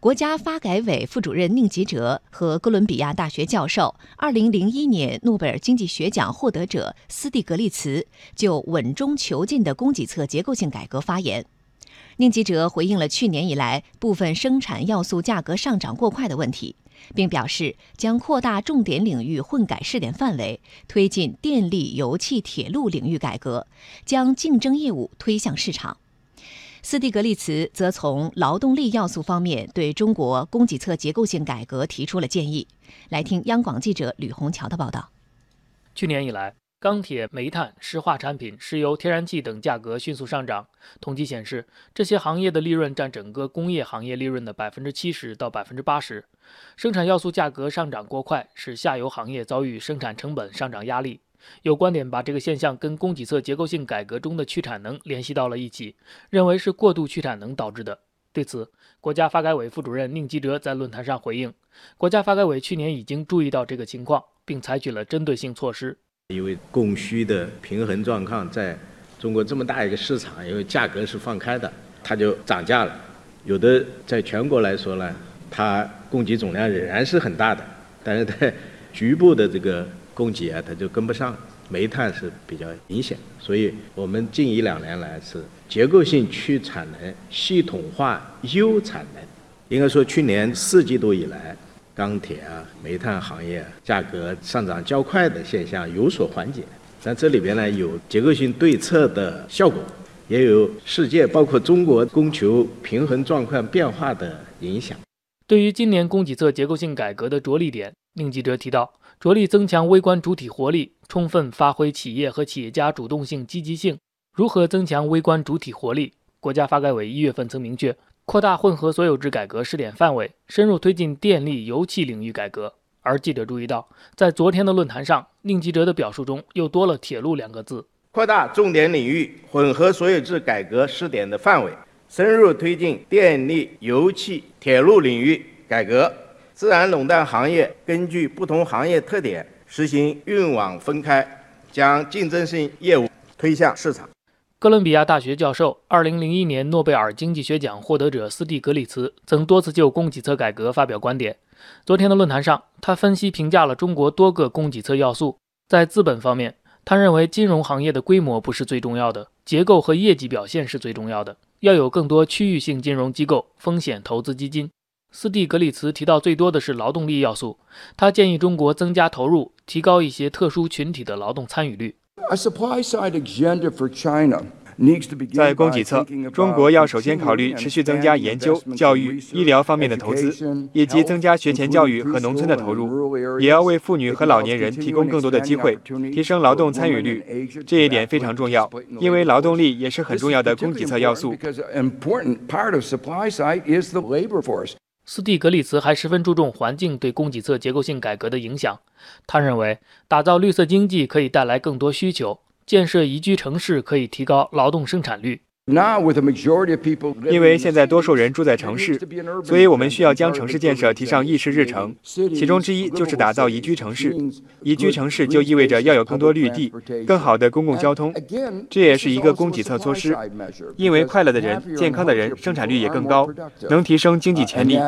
国家发改委副主任宁吉喆和哥伦比亚大学教授、2001年诺贝尔经济学奖获得者斯蒂格利茨就稳中求进的供给侧结构性改革发言。宁吉喆回应了去年以来部分生产要素价格上涨过快的问题，并表示将扩大重点领域混改试点范围，推进电力、油气、铁路领域改革，将竞争业务推向市场。斯蒂格利茨则从劳动力要素方面对中国供给侧结构性改革提出了建议。来听央广记者吕红桥的报道。去年以来，钢铁、煤炭、石化产品、石油、天然气等价格迅速上涨。统计显示，这些行业的利润占整个工业行业利润的百分之七十到百分之八十。生产要素价格上涨过快，使下游行业遭遇生产成本上涨压力。有观点把这个现象跟供给侧结构性改革中的去产能联系到了一起，认为是过度去产能导致的。对此，国家发改委副主任宁吉喆在论坛上回应：国家发改委去年已经注意到这个情况，并采取了针对性措施。因为供需的平衡状况在中国这么大一个市场，因为价格是放开的，它就涨价了。有的在全国来说呢，它供给总量仍然是很大的，但是在局部的这个。供给啊，它就跟不上，煤炭是比较明显的，所以我们近一两年来是结构性去产能、系统化优产能。应该说，去年四季度以来，钢铁啊、煤炭行业价格上涨较快的现象有所缓解，但这里边呢有结构性对策的效果，也有世界包括中国供求平衡状况变化的影响。对于今年供给侧结构性改革的着力点，宁记者提到。着力增强微观主体活力，充分发挥企业和企业家主动性、积极性。如何增强微观主体活力？国家发改委一月份曾明确，扩大混合所有制改革试点范围，深入推进电力、油气领域改革。而记者注意到，在昨天的论坛上，宁吉喆的表述中又多了“铁路”两个字。扩大重点领域混合所有制改革试点的范围，深入推进电力、油气、铁路领域改革。自然垄断行业根据不同行业特点实行运网分开，将竞争性业务推向市场。哥伦比亚大学教授、2001年诺贝尔经济学奖获得者斯蒂格里茨曾多次就供给侧改革发表观点。昨天的论坛上，他分析评价了中国多个供给侧要素。在资本方面，他认为金融行业的规模不是最重要的，结构和业绩表现是最重要的，要有更多区域性金融机构、风险投资基金。斯蒂格里茨提到最多的是劳动力要素，他建议中国增加投入，提高一些特殊群体的劳动参与率。在供给侧，中国要首先考虑持续增加研究、教育、医疗方面的投资，以及增加学前教育和农村的投入，也要为妇女和老年人提供更多的机会，提升劳动参与率。这一点非常重要，因为劳动力也是很重要的供给侧要素。斯蒂格利茨还十分注重环境对供给侧结构性改革的影响。他认为，打造绿色经济可以带来更多需求，建设宜居城市可以提高劳动生产率。因为现在多数人住在城市，所以我们需要将城市建设提上议事日程。其中之一就是打造宜居城市。宜居城市就意味着要有更多绿地、更好的公共交通，这也是一个供给侧措施。因为快乐的人、健康的人，生产率也更高，能提升经济潜力。